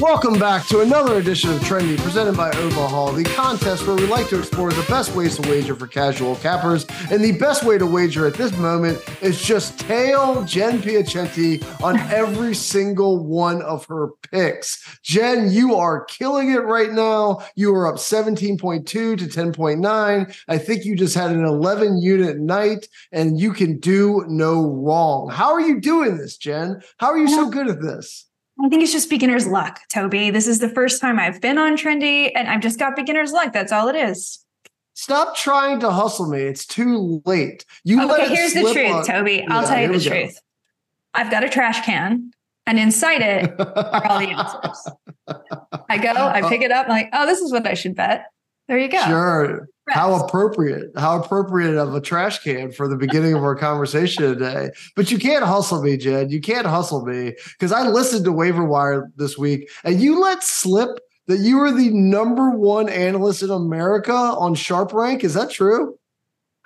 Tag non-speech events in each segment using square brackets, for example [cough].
Welcome back to another edition of Trendy presented by Overhaul, the contest where we like to explore the best ways to wager for casual cappers. And the best way to wager at this moment is just tail Jen Piacenti on every single one of her picks. Jen, you are killing it right now. You are up 17.2 to 10.9. I think you just had an 11 unit night and you can do no wrong. How are you doing this, Jen? How are you so good at this? I think it's just beginner's luck, Toby. This is the first time I've been on Trendy and I've just got beginner's luck. That's all it is. Stop trying to hustle me. It's too late. You okay, here's the truth, on. Toby. I'll yeah, tell you the truth. Go. I've got a trash can and inside it are all the [laughs] answers. I go, I pick it up, I'm like, oh, this is what I should bet. There you go. Sure. How appropriate. How appropriate of a trash can for the beginning of our conversation today. But you can't hustle me, Jen. You can't hustle me because I listened to Waiver Wire this week and you let slip that you were the number one analyst in America on Sharp Rank. Is that true?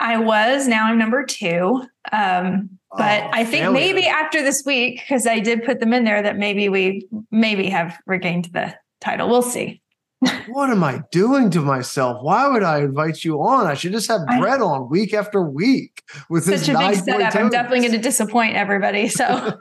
I was. Now I'm number two. Um, but oh, I think failure. maybe after this week, because I did put them in there, that maybe we maybe have regained the title. We'll see what am I doing to myself? Why would I invite you on? I should just have Brett on week after week with such a big setup. I'm definitely going to disappoint everybody. So [laughs]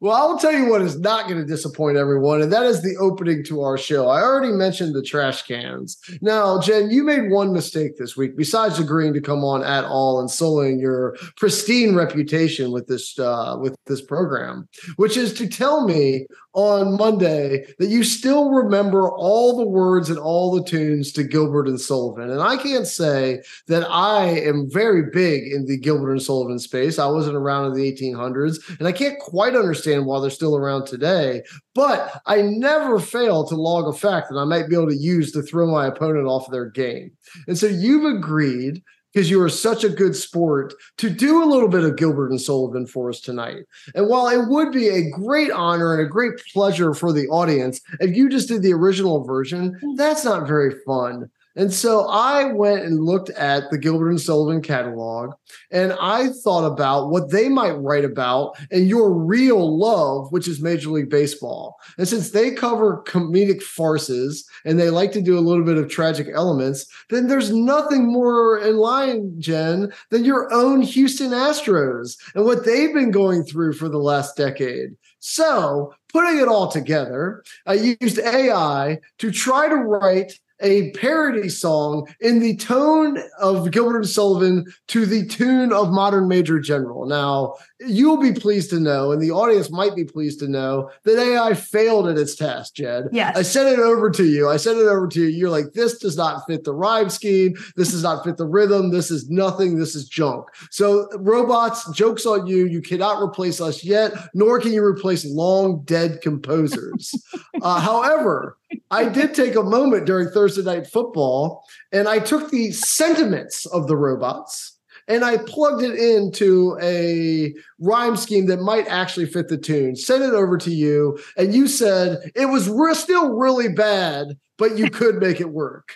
Well, I will tell you what is not going to disappoint everyone, and that is the opening to our show. I already mentioned the trash cans. Now, Jen, you made one mistake this week, besides agreeing to come on at all and sullying your pristine reputation with this uh, with this program, which is to tell me on Monday that you still remember all the words and all the tunes to Gilbert and Sullivan. And I can't say that I am very big in the Gilbert and Sullivan space. I wasn't around in the 1800s, and I can't quite understand understand why they're still around today. But I never fail to log a fact that I might be able to use to throw my opponent off their game. And so you've agreed because you are such a good sport to do a little bit of Gilbert and Sullivan for us tonight. And while it would be a great honor and a great pleasure for the audience if you just did the original version, mm. that's not very fun. And so I went and looked at the Gilbert and Sullivan catalog and I thought about what they might write about and your real love, which is Major League Baseball. And since they cover comedic farces and they like to do a little bit of tragic elements, then there's nothing more in line, Jen, than your own Houston Astros and what they've been going through for the last decade. So, putting it all together, I used AI to try to write a parody song in the tone of Gilbert and Sullivan to the tune of Modern Major General. Now, you'll be pleased to know, and the audience might be pleased to know, that AI failed at its task, Jen. Yes. I sent it over to you. I sent it over to you. You're like, this does not fit the rhyme scheme. This does not fit the rhythm. This is nothing. This is junk. So, robots, jokes on you. You cannot replace us yet, nor can you replace long dead composers. [laughs] uh, however, I did take a moment during Thursday night football and I took the sentiments of the robots and I plugged it into a rhyme scheme that might actually fit the tune. Sent it over to you, and you said it was re- still really bad, but you [laughs] could make it work.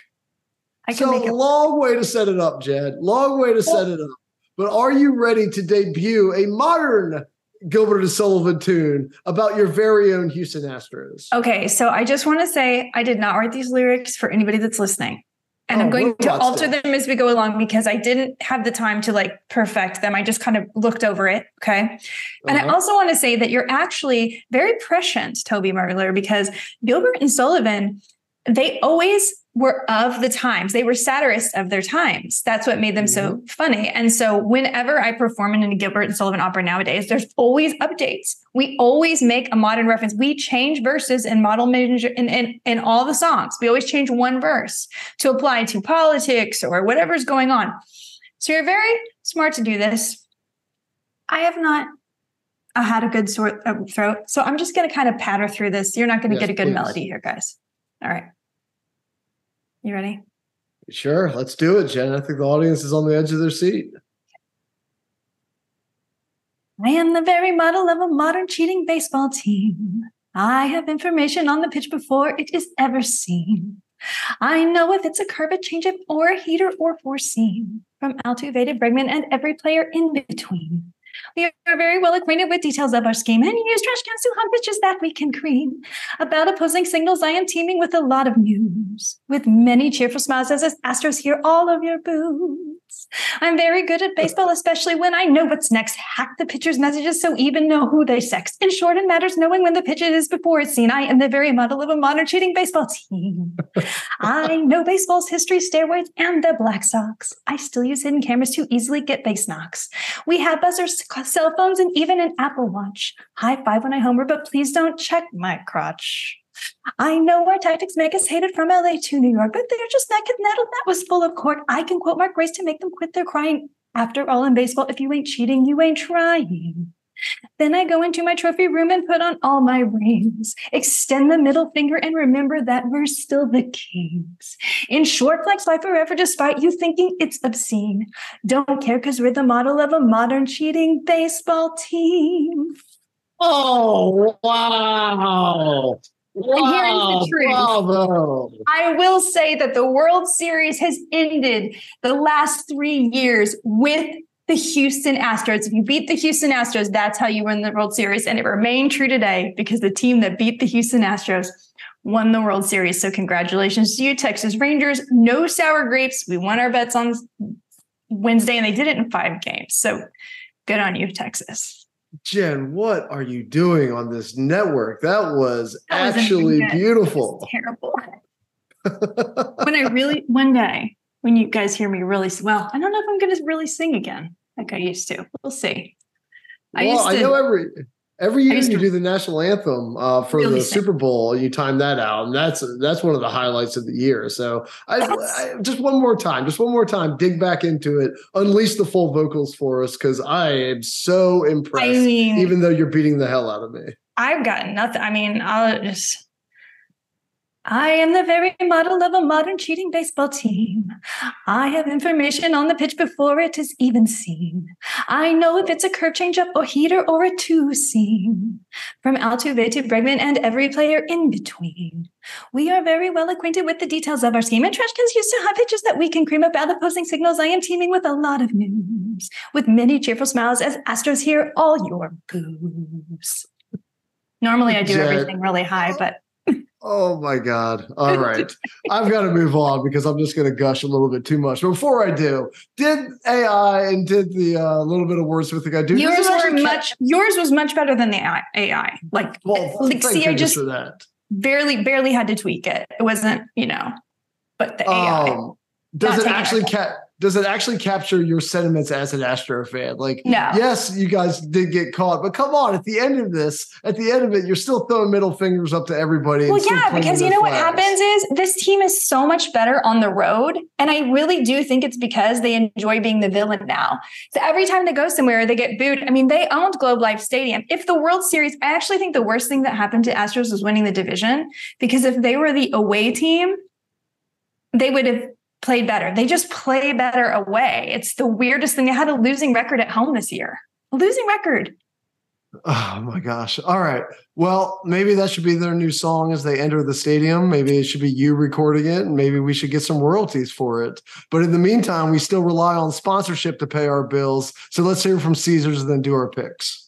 I so make it long way to set it up, Jen. Long way to set it up. But are you ready to debut a modern Gilbert and Sullivan tune about your very own Houston Astros? Okay, so I just want to say I did not write these lyrics for anybody that's listening. And oh, I'm going to alter them as we go along because I didn't have the time to like perfect them. I just kind of looked over it. Okay. Uh-huh. And I uh-huh. also want to say that you're actually very prescient, Toby Mergler, because Gilbert and Sullivan, they always were of the times. They were satirists of their times. That's what made them mm-hmm. so funny. And so whenever I perform in a Gilbert and Sullivan opera nowadays, there's always updates. We always make a modern reference. We change verses in model major in, in, in all the songs. We always change one verse to apply to politics or whatever's going on. So you're very smart to do this. I have not uh, had a good sort of throat. So I'm just going to kind of patter through this. You're not going to yes, get a good please. melody here, guys. All right. You ready? Sure, let's do it, Jen. I think the audience is on the edge of their seat. I am the very model of a modern cheating baseball team. I have information on the pitch before it is ever seen. I know if it's a curve, a changeup, or a heater or four seam. From Altuve to Bregman and every player in between. We are very well acquainted with details of our scheme and use trash cans to hunt pitches that we can cream. About opposing signals, I am teaming with a lot of With many cheerful smiles as Astros hear all of your boos. I'm very good at baseball, especially when I know what's next. Hack the pitcher's messages so even know who they sex. In short, it matters knowing when the pitch is before it's seen. I am the very model of a modern cheating baseball team. [laughs] I know baseball's history, steroids, and the Black Sox. I still use hidden cameras to easily get base knocks. We have buzzers cell phones, and even an Apple Watch. High five when I homer, but please don't check my crotch. I know our tactics make us hated from LA to New York, but they're just naked nettled. That was full of court. I can quote Mark Grace to make them quit their crying. After all, in baseball, if you ain't cheating, you ain't trying. Then I go into my trophy room and put on all my rings, extend the middle finger, and remember that we're still the kings. In short, flex life forever, despite you thinking it's obscene. Don't care because we're the model of a modern cheating baseball team. Oh, wow. And here's the truth. Bravo. I will say that the World Series has ended the last three years with the Houston Astros. If you beat the Houston Astros, that's how you win the World Series. And it remained true today because the team that beat the Houston Astros won the World Series. So congratulations to you, Texas Rangers. No sour grapes. We won our bets on Wednesday and they did it in five games. So good on you, Texas. Jen, what are you doing on this network? That was that actually beautiful. [laughs] terrible. [laughs] when I really one day when you guys hear me really well, I don't know if I'm going to really sing again like I used to. We'll see. I well, to, I know every every year you do the national anthem uh, for really the sing. Super Bowl. You time that out, and that's that's one of the highlights of the year. So I, I, just one more time, just one more time, dig back into it, unleash the full vocals for us because I am so impressed. I mean, even though you're beating the hell out of me, I've got nothing. I mean, I'll just I am the very model of a modern cheating baseball team. I have information on the pitch before it is even seen. I know if it's a curve changeup or heater or a two seam. From Altuve to Bregman and every player in between. We are very well acquainted with the details of our scheme and trash cans used to have pitches that we can cream up about opposing signals. I am teaming with a lot of news, with many cheerful smiles as Astros hear all your boos. Normally I do everything really high, but Oh my God. All [laughs] right. I've got to move on because I'm just going to gush a little bit too much. But before I do, did AI and did the uh, little bit of wordsmithing I do? Yours were much, yours was much better than the AI. Like, well, like see, I just barely, barely had to tweak it. It wasn't, you know, but the AI. Um, does it actually catch? Does it actually capture your sentiments as an Astro fan? Like, no. yes, you guys did get caught, but come on, at the end of this, at the end of it, you're still throwing middle fingers up to everybody. Well, yeah, because you know flags. what happens is this team is so much better on the road. And I really do think it's because they enjoy being the villain now. So every time they go somewhere, they get booed. I mean, they owned Globe Life Stadium. If the World Series, I actually think the worst thing that happened to Astros was winning the division, because if they were the away team, they would have played better. They just play better away. It's the weirdest thing. They had a losing record at home this year. A losing record. Oh my gosh. All right. Well, maybe that should be their new song as they enter the stadium. Maybe it should be you recording it. And maybe we should get some royalties for it. But in the meantime, we still rely on sponsorship to pay our bills. So let's hear from Caesars and then do our picks.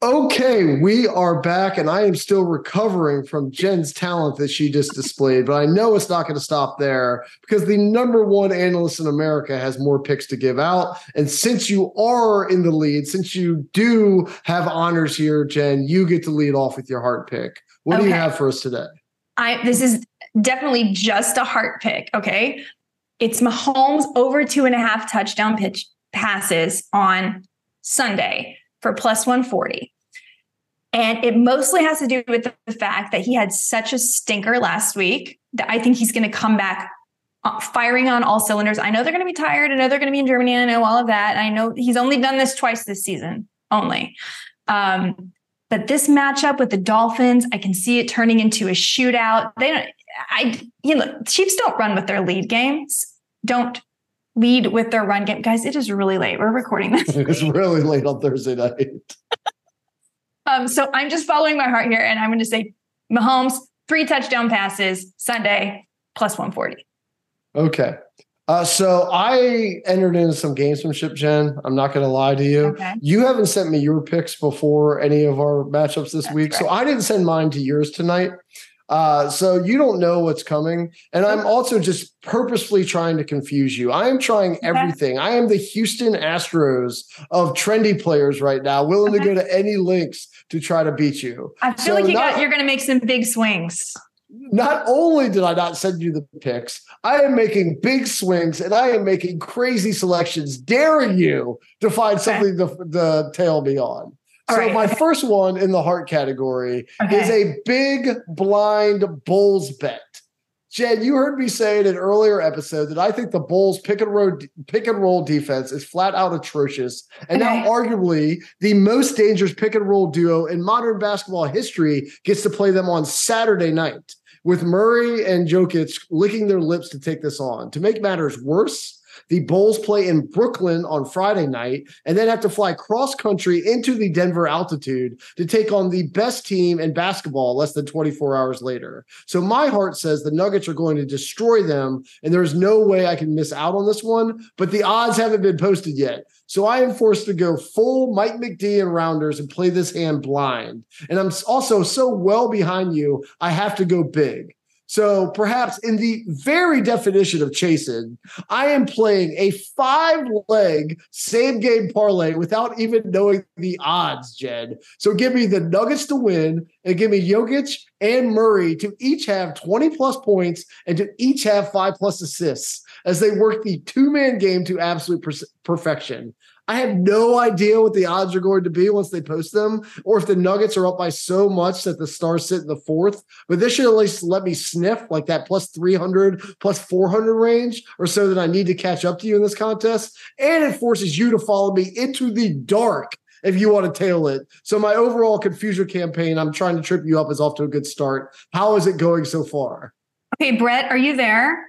Okay, we are back, and I am still recovering from Jen's talent that she just displayed, but I know it's not going to stop there because the number one analyst in America has more picks to give out. And since you are in the lead, since you do have honors here, Jen, you get to lead off with your heart pick. What okay. do you have for us today? I this is definitely just a heart pick. Okay, it's Mahomes over two and a half touchdown pitch passes on Sunday for plus 140. And it mostly has to do with the fact that he had such a stinker last week that I think he's going to come back uh, firing on all cylinders. I know they're going to be tired. I know they're going to be in Germany. I know all of that. I know he's only done this twice this season, only. Um, but this matchup with the Dolphins, I can see it turning into a shootout. They don't, I, you know, Chiefs don't run with their lead games. Don't lead with their run game. Guys, it is really late. We're recording this. [laughs] it's really late on Thursday night. [laughs] um, so I'm just following my heart here, and I'm going to say Mahomes, three touchdown passes Sunday, plus 140. Okay. Uh, so I entered into some gamesmanship, Jen. I'm not going to lie to you. Okay. You haven't sent me your picks before any of our matchups this That's week, so I didn't send mine to yours tonight. Uh, so you don't know what's coming. And I'm also just purposefully trying to confuse you. I am trying okay. everything. I am the Houston Astros of trendy players right now, willing okay. to go to any links to try to beat you. I feel so like you not, got, you're going to make some big swings. Not only did I not send you the picks, I am making big swings and I am making crazy selections, daring you to find something to, to tail me on so right. my first one in the heart category okay. is a big blind Bulls bet. Jen, you heard me say in an earlier episode that I think the Bulls pick and roll pick and roll defense is flat out atrocious, and okay. now arguably the most dangerous pick and roll duo in modern basketball history gets to play them on Saturday night with Murray and Jokic licking their lips to take this on. To make matters worse, The Bulls play in Brooklyn on Friday night and then have to fly cross country into the Denver altitude to take on the best team in basketball less than 24 hours later. So my heart says the Nuggets are going to destroy them, and there's no way I can miss out on this one. But the odds haven't been posted yet. So I am forced to go full Mike McD and rounders and play this hand blind. And I'm also so well behind you, I have to go big. So perhaps in the very definition of chasing, I am playing a five leg same game parlay without even knowing the odds, Jen. So give me the Nuggets to win and give me Jokic and Murray to each have 20 plus points and to each have five plus assists as they work the two man game to absolute per- perfection. I have no idea what the odds are going to be once they post them, or if the Nuggets are up by so much that the Stars sit in the fourth. But this should at least let me sniff like that plus 300, plus 400 range, or so that I need to catch up to you in this contest. And it forces you to follow me into the dark if you want to tail it. So my overall confusion campaign, I'm trying to trip you up, is off to a good start. How is it going so far? Okay, Brett, are you there?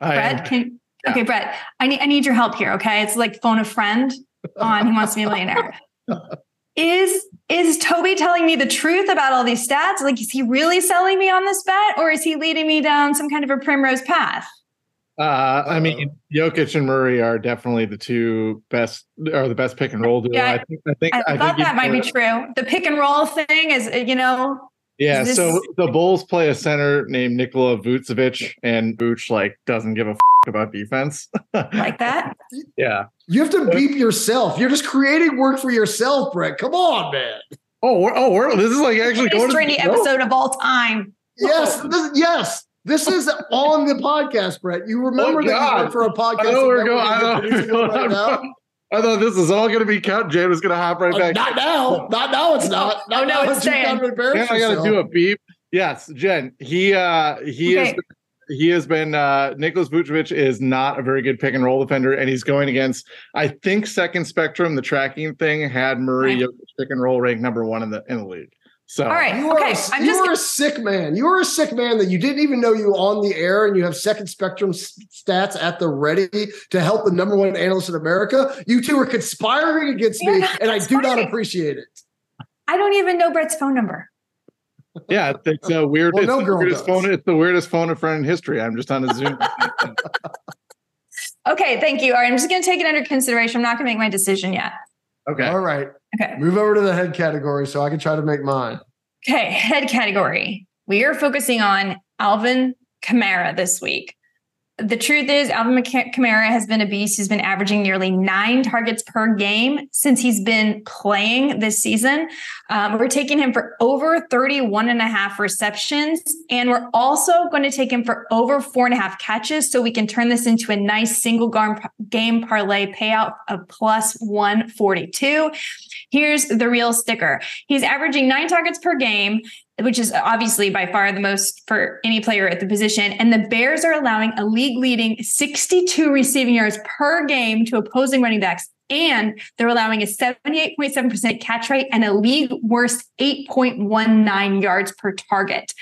I Brett, am. can okay, Brett, I need I need your help here. Okay, it's like phone a friend on Who Wants to Be a Millionaire. [laughs] Is is Toby telling me the truth about all these stats? Like, is he really selling me on this bet, or is he leading me down some kind of a primrose path? Uh, I mean, Jokic and Murray are definitely the two best, are the best pick and roll duo. Yeah, I think. I think. I, I thought think that might be true. The pick and roll thing is, you know, Yeah. Is So the Bulls play a center named Nikola Vucevic, and Vuce like doesn't give a f- about defense. [laughs] like that. yeah. You have to beep yourself. You're just creating work for yourself, Brett. Come on, man. Oh, we're, oh, we're, this is like actually going Biggest to rainy episode of all time. Yes, this, yes. This is on the podcast, Brett. You oh, remember Oh, that you for a podcast. I know we're going. I know. we're producing it right now? [laughs] I thought this is all going to be cut. Jay was going to hop right Uh, back. not now. Not now. It's not. [laughs] Oh, no, now it's that you've staying. gotta Yeah, I got to do a beep. Yes, Jen. He uh he is he has been uh Nicholas Vucevic is not a very good pick and roll defender, and he's going against I think second spectrum. The tracking thing had Murray Right. Pick and roll ranked number one in the in the league. So All right. You are, Okay. a, I'm you just are a sick man. You are a sick man that you didn't even know you were on the air and you have second spectrum stats at the ready to help the number one analyst in America. You two are conspiring against You're me, not and I do not appreciate it. I don't even know Brett's phone number. [laughs] yeah, it's a weird. Well, it's, no the girl weirdest does. phone, it's the weirdest phone a friend in history. I'm just on a Zoom. [laughs] Okay, thank you. All right, I'm just going to take it under consideration. I'm not going to make my decision yet. Okay. All right. Okay. Move over to the head category so I can try to make mine. Okay, head category. We are focusing on Alvin Kamara this week. The truth is, Alvin Kamara has been a beast. He's been averaging nearly nine targets per game since he's been playing this season. Um, we're taking him for over 31 and a half receptions. And we're also going to take him for over four and a half catches so we can turn this into a nice single game parlay payout of plus 142. Here's the real sticker. He's averaging nine targets per game, which is obviously by far the most for any player at the position. And the Bears are allowing a league leading 62 receiving yards per game to opposing running backs. And they're allowing a 78.7% catch rate and a league worst 8.19 yards per target.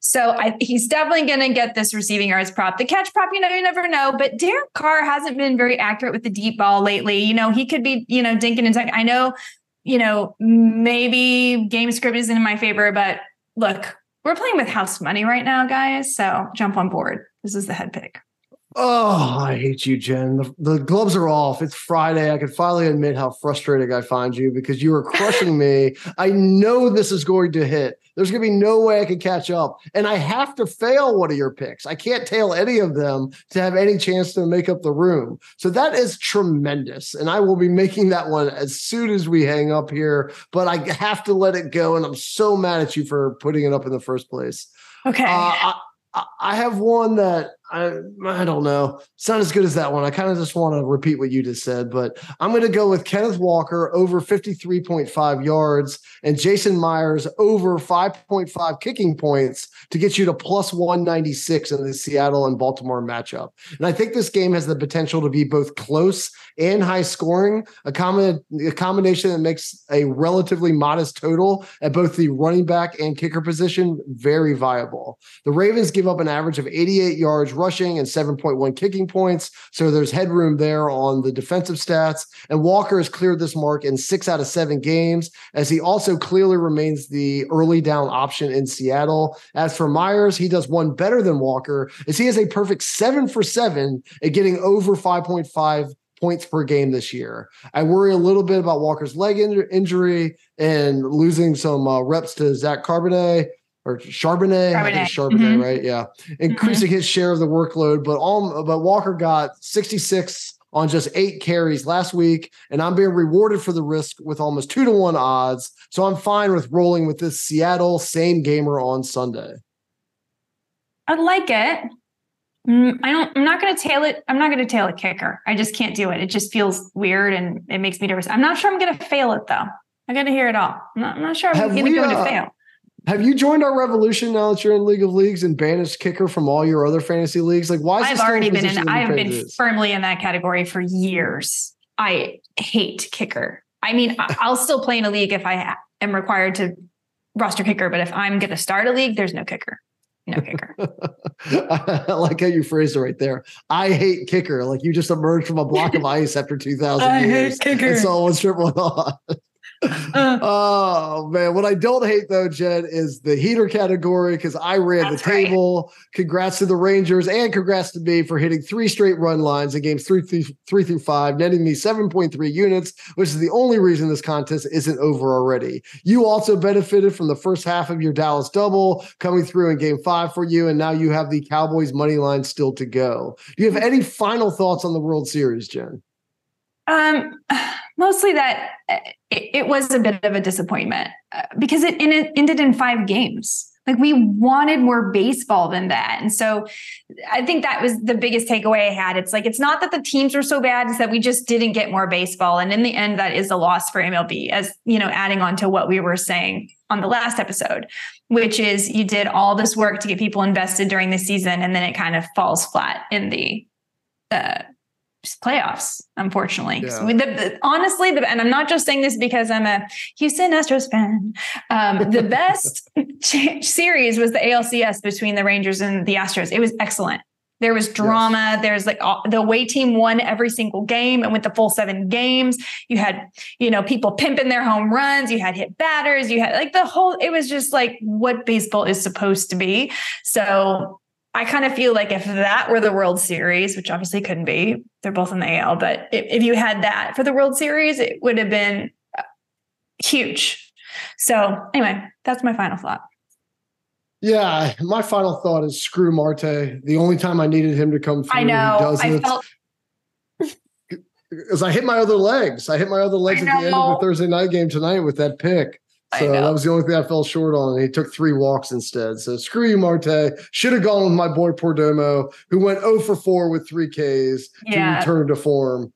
So I, he's definitely going to get this receiving yards prop. The catch prop, you know, you never know. But Derek Carr hasn't been very accurate with the deep ball lately. You know, he could be, you know, dinking and dunking. I know, you know, maybe game script isn't in my favor, but look, we're playing with house money right now, guys. So jump on board. This is the head pick. Oh, I hate you, Jen. The, the gloves are off. It's Friday. I can finally admit how frustrating I find you because you are crushing [laughs] me. I know this is going to hit. There's going to be no way I can catch up. And I have to fail one of your picks. I can't tail any of them to have any chance to make up the room. So that is tremendous. And I will be making that one as soon as we hang up here. But I have to let it go. And I'm so mad at you for putting it up in the first place. Okay. Uh, I, I- I have one that I I don't know. It's not as good as that one. I kind of just want to repeat what you just said, but I'm going to go with Kenneth Walker over 53.5 yards and Jason Myers over 5.5 kicking points to get you to plus 196 in the Seattle and Baltimore matchup. And I think this game has the potential to be both close and high scoring, a, common, a combination that makes a relatively modest total at both the running back and kicker position very viable. The Ravens give up an average of 88 yards rushing and 7.1 kicking points. So there's headroom there on the defensive stats. And Walker has cleared this mark in six out of seven games, as he also clearly remains the early down option in Seattle. As for Myers, he does one better than Walker, as he has a perfect seven for seven at getting over 5.5 points per game this year. I worry a little bit about Walker's leg in- injury and losing some uh, reps to Zach Carbonet or Charbonnet, Charbonnet. I think Charbonnet, mm-hmm. right? Yeah, increasing mm-hmm. his share of the workload. But all, but Walker got 66 on just eight carries last week, and I'm being rewarded for the risk with almost two to one odds. So I'm fine with rolling with this Seattle same gamer on Sunday. I like it. Mm, I don't. I'm not going to tail it. I'm not going to tail a kicker. I just can't do it. It just feels weird and it makes me nervous. I'm not sure I'm going to fail it though. I got to hear it all. I'm not, I'm not sure I'm going to go uh, fail. Have you joined our revolution now that you're in League of Leagues and banished kicker from all your other fantasy leagues? Like, why? I've already been in. I've been firmly in that category for years. I hate kicker. I mean, I'll still play in a league if I am required to roster kicker, but if I'm going to start a league, there's no kicker. No kicker. [laughs] I like how you phrased it right there. I hate kicker. Like you just emerged from a block of [laughs] ice after 2000 I years. hate kicker. And someone strip one on. [laughs] Uh, oh man, what I don't hate though, Jen, is the heater category because I ran the table. Right. Congrats to the Rangers and congrats to me for hitting three straight run lines in games three through three through five, netting me 7.3 units, which is the only reason this contest isn't over already. You also benefited from the first half of your Dallas double coming through in game five for you, and now you have the Cowboys money line still to go. Do you have any final thoughts on the World Series, Jen? Um, mostly that uh, it, it, was a bit of a disappointment uh, because it, it ended in five games. Like we wanted more baseball than that. And so I think that was the biggest takeaway I had. It's like, it's not that the teams were so bad, it's that we just didn't get more baseball. And in the end, that is a loss for MLB, as you know, adding on to what we were saying on the last episode, which is you did all this work to get people invested during the season, and then it kind of falls flat in the uh, playoffs, unfortunately. Yeah. The, the, honestly, the, and I'm not just saying this because I'm a Houston Astros fan. Um, the [laughs] best series was the ALCS between the Rangers and the Astros. It was excellent. There was drama. Yes. There's like all, the away team won every single game and went the full seven games. You had, you know, people pimping their home runs. You had hit batters. You had like the whole, it was just like what baseball is supposed to be. So I kind of feel like if that were the World Series, which obviously couldn't be, they're both in the AL, but if, if you had that for the World Series, it would have been uh, huge. So, anyway, that's my final thought. Yeah, my final thought is screw Marte. The only time I needed him to come through, I know. He doesn't. I felt because I hit my other legs. I hit my other legs at the end of the Thursday night game tonight with that pick. So that was the only thing I fell short on. And he took three walks instead. So screw you, Marte. Should have gone with my boy Perdomo, who went 0 for 4 with three Ks yeah. to return to form.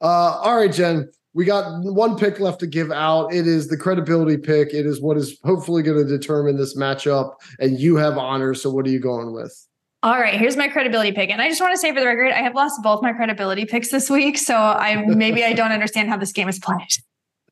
Uh, all right, Jen. We got one pick left to give out. It is the credibility pick. It is what is hopefully going to determine this matchup. And you have honor. So what are you going with? All right, here's my credibility pick. And I just want to say for the record, I have lost both my credibility picks this week. So I maybe I don't understand how this game is played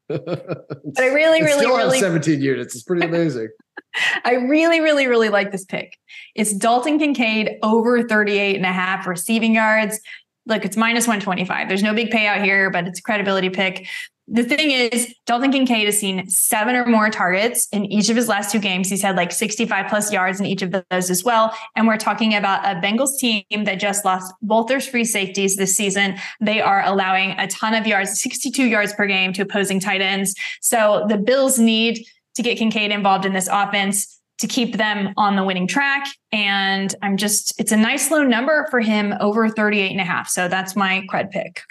but I really, really, still really 17 units. It's pretty amazing. [laughs] I really, really, really like this pick. It's Dalton Kincaid over 38 and a half receiving yards. Look, it's minus 125. There's no big payout here, but it's a credibility pick the thing is, Dalton Kincaid has seen seven or more targets in each of his last two games. He's had like 65 plus yards in each of those as well. And we're talking about a Bengals team that just lost both their free safeties this season. They are allowing a ton of yards, 62 yards per game to opposing tight ends. So the Bills need to get Kincaid involved in this offense to keep them on the winning track. And I'm just, it's a nice low number for him over 38 and a half. So that's my cred pick.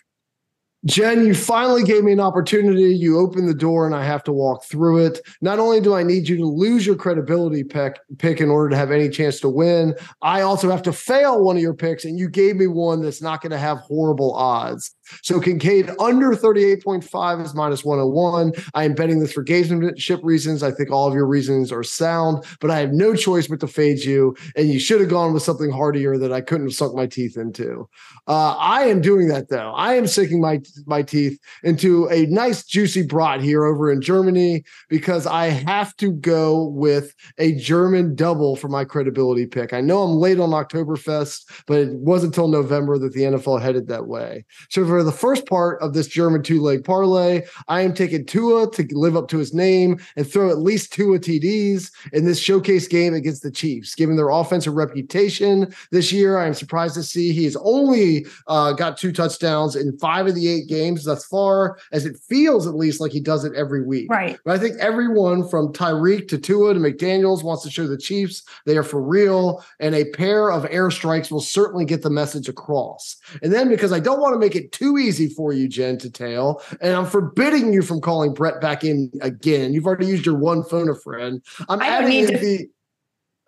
Jen, you finally gave me an opportunity. You opened the door and I have to walk through it. Not only do I need you to lose your credibility pick, pick in order to have any chance to win, I also have to fail one of your picks. And you gave me one that's not going to have horrible odds. So Kincaid under 38.5 is minus 101. I am betting this for gamesmanship reasons. I think all of your reasons are sound, but I have no choice but to fade you. And you should have gone with something hardier that I couldn't have sunk my teeth into. Uh, I am doing that though. I am sinking my my teeth into a nice juicy brat here over in Germany because I have to go with a German double for my credibility pick. I know I'm late on Oktoberfest, but it wasn't until November that the NFL headed that way. So for the first part of this German two leg parlay, I am taking Tua to live up to his name and throw at least Tua TDs in this showcase game against the Chiefs. Given their offensive reputation this year, I am surprised to see he has only uh, got two touchdowns in five of the eight games thus far, as it feels at least like he does it every week. Right. But I think everyone from Tyreek to Tua to McDaniels wants to show the Chiefs they are for real, and a pair of airstrikes will certainly get the message across. And then because I don't want to make it too easy for you, Jen, to tail, and I'm forbidding you from calling Brett back in again. You've already used your one phone a friend. I'm I adding in to- the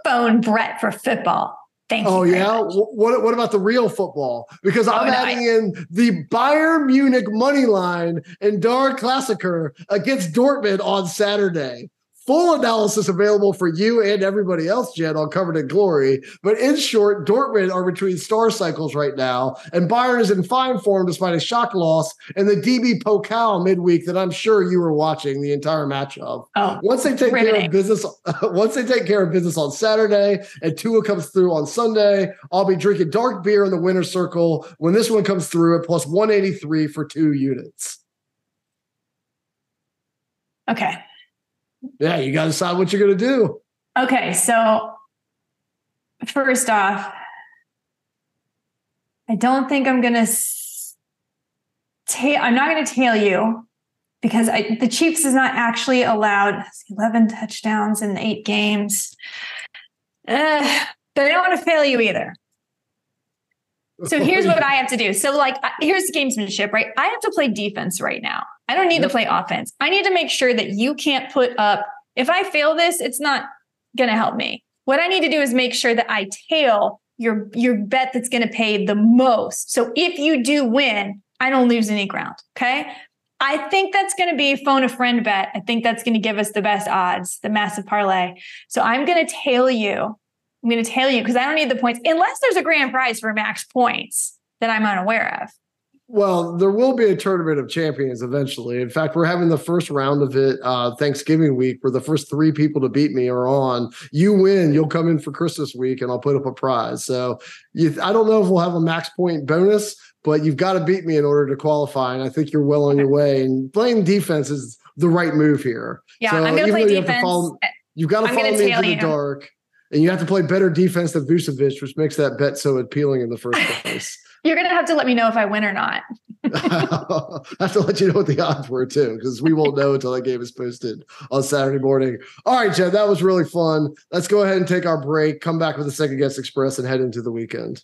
Phone Brett for football. Thank oh, you. Oh yeah. much. What what about the real football? Because oh, I'm Oh, no, adding in the Bayern Munich money line and Der Klassiker against Dortmund on Saturday. Full analysis available for you and everybody else, Jen, on Covered in Glory. But in short, Dortmund are between star cycles right now, and Bayern is in fine form despite a shock loss in the DFB Pokal midweek that I'm sure you were watching the entire match of. Oh, Once they take care of business, [laughs] once they take care of business on Saturday and Tua comes through on Sunday, I'll be drinking dark beer in the winner's circle when this one comes through at plus 183 for two units. okay. Yeah, you got to decide what you're going to do. Okay, so first off, I don't think I'm gonna s- ta- I'm not gonna tail you because I, the Chiefs is not actually allowed 11 touchdowns in eight games. Uh, but I don't want to fail you either. So here's what I have to do. So, like, here's the gamesmanship, right? I have to play defense right now. I don't need Yep. to play offense. I need to make sure that you can't put up. If I fail this, it's not going to help me. What I need to do is make sure that I tail your your bet that's going to pay the most. So if you do win, I don't lose any ground. Okay. I think that's going to be phone a friend bet. I think that's going to give us the best odds, the massive parlay. So I'm going to tail you. I'm going to tail you because I don't need the points unless there's a grand prize for max points that I'm unaware of. Well, there will be a tournament of champions eventually. In fact, we're having the first round of it uh, Thanksgiving week, where the first three people to beat me are on. You win, you'll come in for Christmas week, and I'll put up a prize. So you, I don't know if we'll have a max point bonus, but you've got to beat me in order to qualify. And I think you're well on your way. And playing defense is the right move here. Yeah, So I'm going to play though you have to defense. follow- You've got to I'm follow me into the dark, and you have to play better defense than Vucevic, which makes that bet so appealing in the first [laughs] place. You're going to have to let me know if I win or not. [laughs] [laughs] I have to let you know what the odds were too, because we won't know until that game is posted on Saturday morning. All right, Jen, that was really fun. Let's go ahead and take our break, come back with the second guess express, and head into the weekend.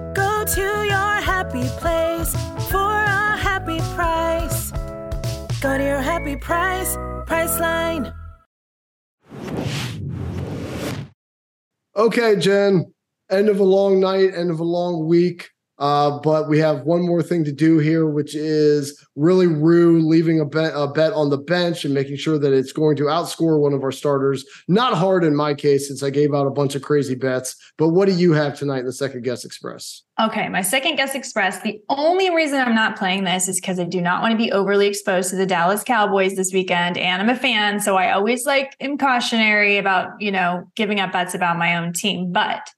Go to your happy place for a happy price. Go to your happy price, Priceline. Okay, Jen, end of a long night, end of a long week. Uh, but we have one more thing to do here, which is really rue leaving a bet, a bet on the bench and making sure that it's going to outscore one of our starters. Not hard in my case, since I gave out a bunch of crazy bets. But what do you have tonight in the second guess express? Okay, my second guess express. The only reason I'm not playing this is because I do not want to be overly exposed to the Dallas Cowboys this weekend, and I'm a fan, so I always like am cautionary about you know giving up bets about my own team. But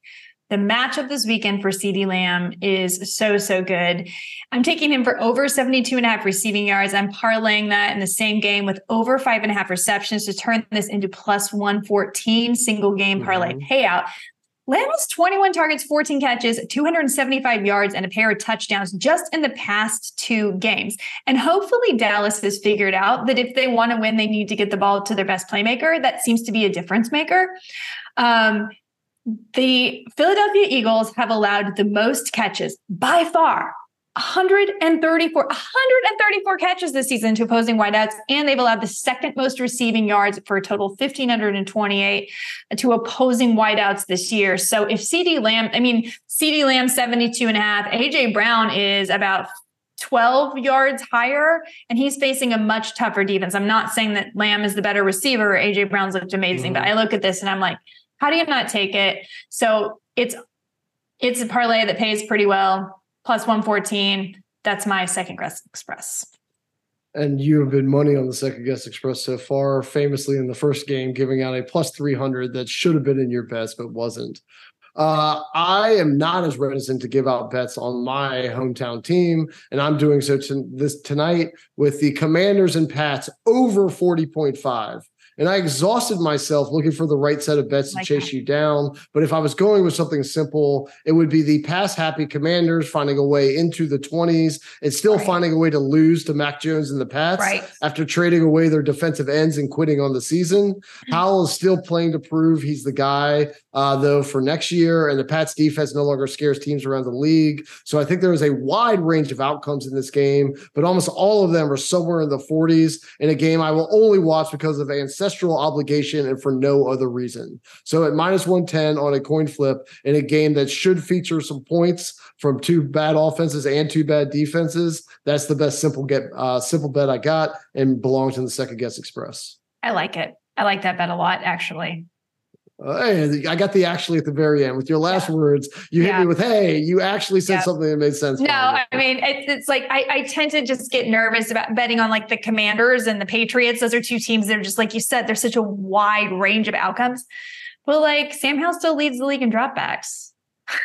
The matchup this weekend for CeeDee Lamb is so, so good. I'm taking him for over 72 and a half receiving yards. I'm parlaying that in the same game with over five and a half receptions to turn this into plus 114 single game parlay mm-hmm. payout. Lamb has 21 targets, 14 catches, 275 yards, and a pair of touchdowns just in the past two games. And hopefully, Dallas has figured out that if they want to win, they need to get the ball to their best playmaker. That seems to be a difference maker. Um, the Philadelphia Eagles have allowed the most catches by far 134, 134 catches this season to opposing wideouts, and they've allowed the second most receiving yards for a total 1,528 to opposing wideouts this year. So if CeeDee Lamb, I mean, CeeDee Lamb 72 and a half, AJ Brown is about 12 yards higher, and he's facing a much tougher defense. I'm not saying that Lamb is the better receiver. AJ Brown's looked amazing, mm-hmm. but I look at this and I'm like, how do you not take it? So it's it's a parlay that pays pretty well plus 114. That's my second guess express. And you have been money on the second guess express so far, famously in the first game, giving out a plus 300 that should have been in your bets, but wasn't. Uh, I am not as reticent to give out bets on my hometown team, and I'm doing so to this tonight with the Commanders and Pats over 40.5. And I exhausted myself looking for the right set of bets to chase that. you down. But if I was going with something simple, it would be the pass happy commanders finding a way into the 20s and still right. finding a way to lose to Mac Jones and the Pats right. after trading away their defensive ends and quitting on the season. Mm-hmm. Howell is still playing to prove he's the guy, uh, though, for next year. And the Pats defense no longer scares teams around the league. So I think there is a wide range of outcomes in this game, but almost all of them are somewhere in the 40s in a game I will only watch because of ancestry ancestral obligation and for no other reason. So at minus 110 on a coin flip in a game that should feature some points from two bad offenses and two bad defenses, that's the best simple get uh, simple bet I got and belongs in the second guess express. I like it. I like that bet a lot, actually. Hey, I got the actually at the very end with your last yeah. words. You yeah. hit me with, "Hey, you actually said yeah. something that made sense." No, I mean it, it's like I, I tend to just get nervous about betting on like the Commanders and the Patriots. Those are two teams that are just like you said, there's such a wide range of outcomes. But like Sam Howell still leads the league in dropbacks. [laughs]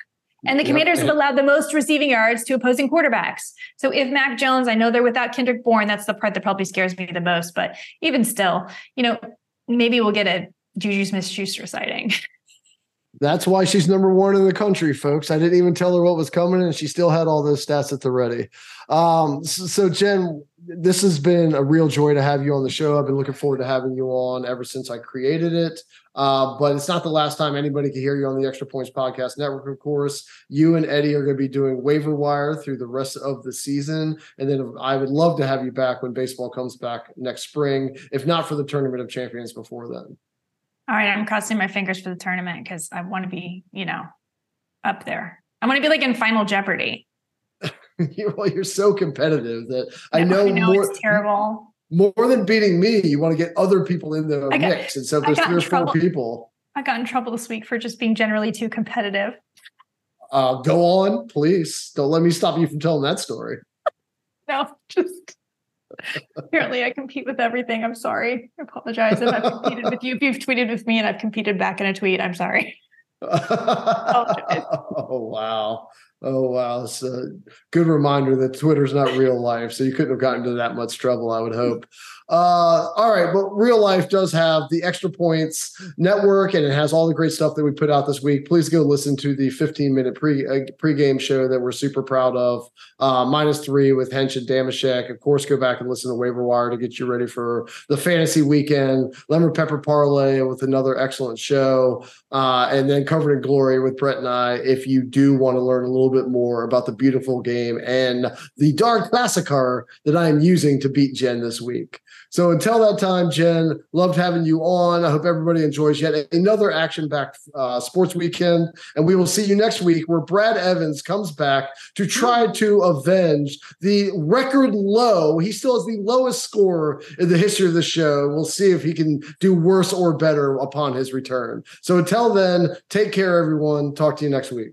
And the Commanders yep. have allowed the most receiving yards to opposing quarterbacks. So if Mac Jones, I know they're without Kendrick Bourne, that's the part that probably scares me the most. But even still, you know, maybe we'll get a Juju Smith Schuster sighting. [laughs] That's why she's number one in the country, folks. I didn't even tell her what was coming, and she still had all those stats at the ready. Um, so, so, Jen, this has been a real joy to have you on the show. I've been looking forward to having you on ever since I created it. Uh, but it's not the last time anybody can hear you on the Extra Points Podcast Network, of course. You and Eddie are going to be doing waiver wire through the rest of the season. And then I would love to have you back when baseball comes back next spring, if not for the Tournament of Champions before then. All right, I'm crossing my fingers for the tournament because I want to be, you know, up there. I want to be like in Final Jeopardy. [laughs] well, you're so competitive that I know, I know more. It's terrible. More than beating me, you want to get other people in the got, mix. And so there's three or four people. I got in trouble this week for just being generally too competitive. Uh, go on, please. Don't let me stop you from telling that story. [laughs] no, just Apparently, I compete with everything. I'm sorry. I apologize if I've competed with you. If you've tweeted with me and I've competed back in a tweet, I'm sorry. [laughs] oh wow. Oh wow, it's a good reminder that Twitter's not real life, so you couldn't have gotten into that much trouble. I would hope. Uh, all right, but real life does have the extra points network, and it has all the great stuff that we put out this week. Please go listen to the 15 minute pre uh, pregame show that we're super proud of. Uh, minus three with Hench and Damashek. Of course, go back and listen to Waiver Wire to get you ready for the fantasy weekend. Lemon Pepper Parlay with another excellent show, uh, and then Covered in Glory with Brett and I. If you do want to learn a little bit more about the beautiful game and the Der Klassiker that I am using to beat Jen this week. So until that time, Jen, loved having you on. I hope everybody enjoys yet another action-packed uh, sports weekend, and we will see you next week where Brad Evans comes back to try to avenge the record low. He still has the lowest score in the history of the show. We'll see if he can do worse or better upon his return. So until then, take care, everyone. Talk to you next week.